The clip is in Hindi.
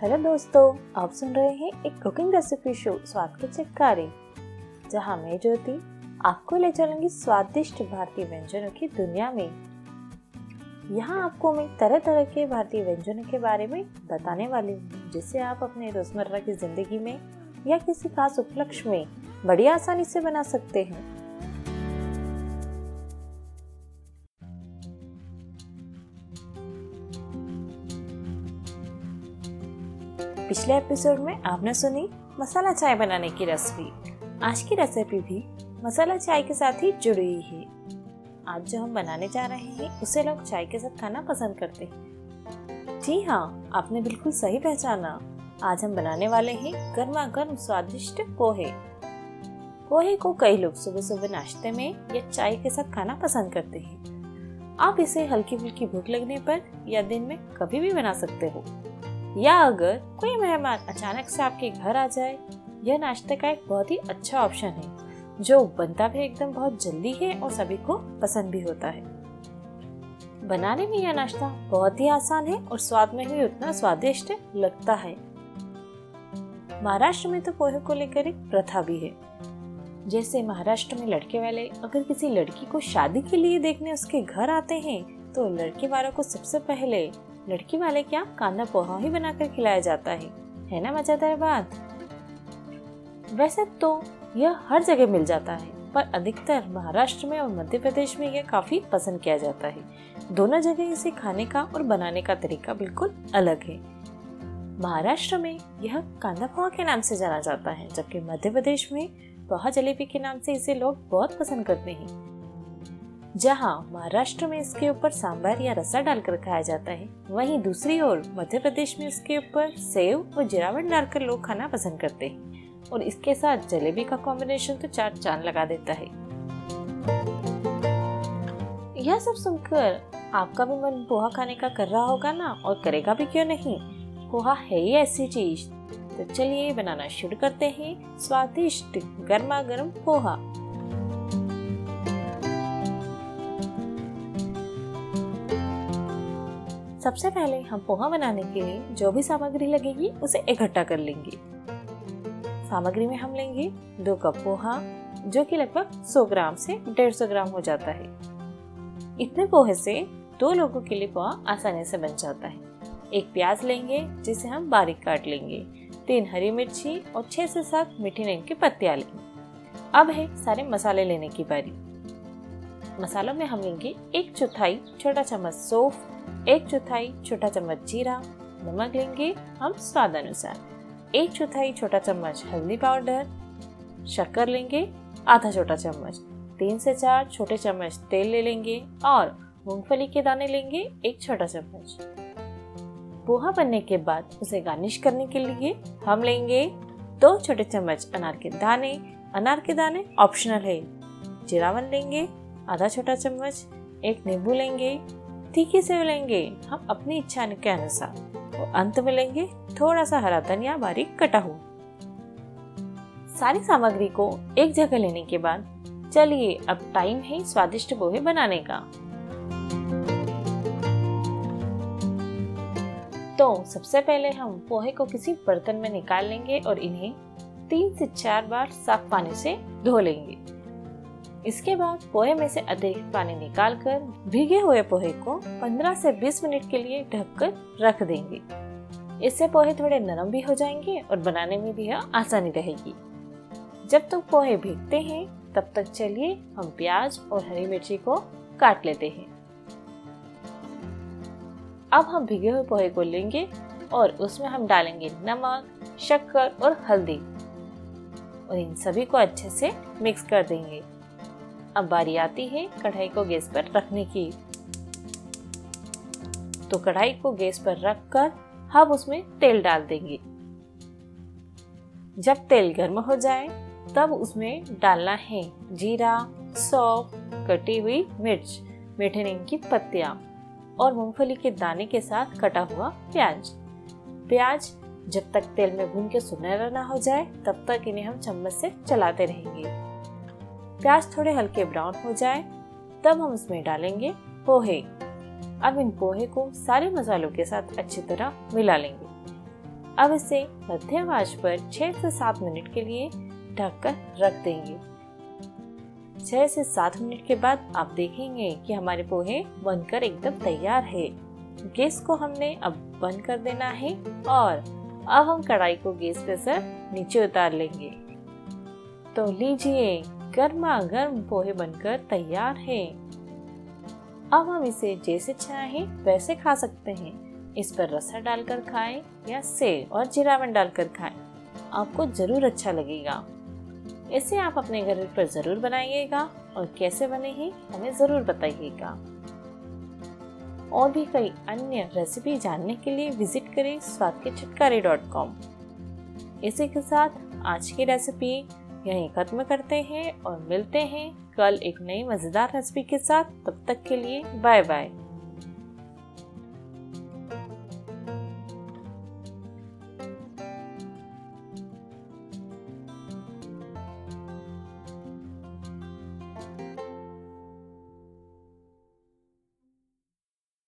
हेलो दोस्तों, आप सुन रहे हैं एक कुकिंग रेसिपी शो स्वाद के चिटकारे जहाँ मैं ज्योति आपको ले चलूँगी स्वादिष्ट भारतीय व्यंजनों की दुनिया में। यहाँ आपको मैं तरह तरह के भारतीय व्यंजनों के बारे में बताने वाली हूँ, जिसे आप अपने रोज़मर्रा की ज़िंदगी में या किसी खास उपलक्ष्य में बड़ी आसानी से बना सकते हैं। पिछले एपिसोड में आपने सुनी मसाला चाय बनाने की रेसिपी आज की रेसिपी भी मसाला चाय के साथ ही जुड़ी हुई है। आज जो हम बनाने जा रहे हैं, उसे लोग चाय के साथ खाना पसंद करते हैं। जी हाँ आपने बिल्कुल सही पहचाना। आज हम बनाने वाले हैं गर्मा गर्म स्वादिष्ट पोहे। पोहे को कई लोग सुबह सुबह नाश्ते में या चाय के साथ खाना पसंद करते हैं। आप इसे हल्की फुल्की भूख लगने पर या दिन में कभी भी बना सकते हो। या अगर कोई मेहमान अचानक से आपके घर आ जाए, यह नाश्ते का एक बहुत ही अच्छा ऑप्शन है, जो बनता भी एकदम बहुत जल्दी है और सभी को पसंद भी होता है। बनाने में यह नाश्ता बहुत ही आसान है और स्वाद में भी उतना स्वादिष्ट लगता है। महाराष्ट्र में तो पोहे को लेकर एक प्रथा भी है। जैसे महाराष्ट्र में लड़के वाले अगर किसी लड़की को शादी के लिए देखने उसके घर आते हैं तो लड़के वालों को सबसे पहले लड़की वाले क्या कांदा पोहा ही बनाकर खिलाया जाता है। है ना मज़ेदार बात? वैसे तो यह हर जगह मिल जाता है, पर अधिकतर महाराष्ट्र में और मध्य प्रदेश में यह काफ़ी पसंद किया जाता है। दोनों जगह इसे खाने का और बनाने का तरीका बिल्कुल अलग है। महाराष्ट्र में यह कांदा पोहा के नाम से जाना जाता है, जबकि मध्य प्रदेश में पोहा जलेबी के नाम से इसे लोग बहुत पसंद करते हैं। जहाँ महाराष्ट्र में इसके ऊपर सांभर या रसा डालकर खाया जाता है। वहीं दूसरी ओर मध्य प्रदेश में इसके ऊपर सेव और जिरावट डालकर लोग खाना पसंद करते हैं। और इसके साथ जलेबी का कॉम्बिनेशन तो चार चाँद लगा देता है। यह सब सुनकर आपका भी मन पोहा खाने का कर रहा होगा ना? और करेगा भी क्यों नहीं? पोहा है ही ऐसी चीज़। तो चलिए बनाना शुरू करते हैं। स्वादिष्ट गर्मा गर्म पोहा। सबसे पहले हम पोहा बनाने के लिए जो भी सामग्री लगेगी, उसे इकट्ठा कर लेंगे। सामग्री में हम लेंगे दो कप पोहा, जो कि लगभग 100 ग्राम से 150 ग्राम हो जाता है। इतने पोहे से दो लोगों के लिए पोहा आसानी से बन जाता है। एक प्याज लेंगे, जिसे हम बारीक काट लेंगे, तीन हरी मिर्ची और छह से सात मीठी नीम की पत्तियाँ लेंगे। अब है सारे मसाले लेने की बारी। मसालों में हम लेंगे एक चौथाई छोटा चम्मच सौफ, एक चौथाई छोटा चम्मच जीरा, नमक लेंगे हम स्वाद अनुसार। एक चौथाई छोटा चम्मच हल्दी पाउडर, शक्कर लेंगे आधा छोटा चम्मच, तीन से चार छोटे चम्मच तेल ले लेंगे और मूंगफली के दाने लेंगे एक छोटा चम्मच। पोहा बनने के बाद उसे गार्निश करने के लिए हम लेंगे दो छोटे चम्मच अनार के दाने। अनार के दाने ऑप्शनल है। जीरावन लेंगे आधा छोटा चम्मच, एक नींबू लेंगे, तीखी सेव लेंगे, हम अपनी इच्छा के अनुसार। और अंत में लेंगे थोड़ा सा हरा धनिया बारीक कटा हुआ। सारी सामग्री को एक जगह लेने के बाद, चलिए अब टाइम है स्वादिष्ट पोहे बनाने का। तो सबसे पहले हम पोहे को किसी बर्तन में निकाल लेंगे और इन्हें तीन से चार बार साफ़ पानी से धो लेंगे। इसके बाद पोहे में से अधिक पानी निकालकर भीगे हुए पोहे को 15 से 20 मिनट के लिए ढककर रख देंगे। इससे पोहे थोड़े नरम भी हो जाएँगे और बनाने में भी आसानी रहेगी। जब तक पोहे भीगते हैं, तब तक चलिए हम प्याज और हरी मिर्ची को काट लेते हैं। अब हम भिगे हुए पोहे को लेंगे और उसमें हम डालेंगे नमक, शक्कर और हल्दी। और इन सभी को अच्छे से मिक्स कर देंगे। अब बारी आती है कढ़ाई को गैस पर रखने की। तो कढ़ाई को गैस पर रखकर हम उसमें तेल डाल देंगे। जब तेल गर्म हो जाए, तब उसमें डालना है जीरा, सौंफ, कटी हुई मिर्च, मीठे नीम की पत्तियाँ और मूंगफली के दाने के साथ कटा हुआ प्याज। प्याज जब तक तेल में भून के सुनहरा ना हो जाए, तब तक इन्हें हम चम्मच से चलाते रहेंगे। प्याज थोड़े हल्के ब्राउन हो जाए, तब हम इसमें डालेंगे पोहे। अब इन पोहे को सारे मसालों के साथ अच्छी तरह मिला लेंगे। अब इसे मध्यम आँच पर 6 से 7 मिनट के लिए ढककर रख देंगे। 6 से 7 मिनट के बाद आप देखेंगे कि हमारे पोहे बनकर एकदम तैयार है। गैस को हमने अब बंद कर देना है और अब हम कढ़ाई को गैस पे से नीचे उतार लेंगे। तो लीजिए गर्मा गर्म पोहे बनकर तैयार है। अब हम इसे जैसे चाहे वैसे खा सकते हैं। इस पर रसा डालकर खाएँ या सेव और जीरावन डालकर खाएँ। आपको ज़रूर अच्छा लगेगा। इसे आप अपने घर पर ज़रूर बनाइएगा और कैसे बने हैं हमें ज़रूर बताइएगा। और भी कई अन्य रेसिपी जानने के लिए विज़िट करें स्वाद के छुटकारे डॉट कॉम इसी के साथ आज की रेसिपी यहीं खत्म करते हैं और मिलते हैं कल एक नई मज़ेदार रेसिपी के साथ। तब तक के लिए बाय बाय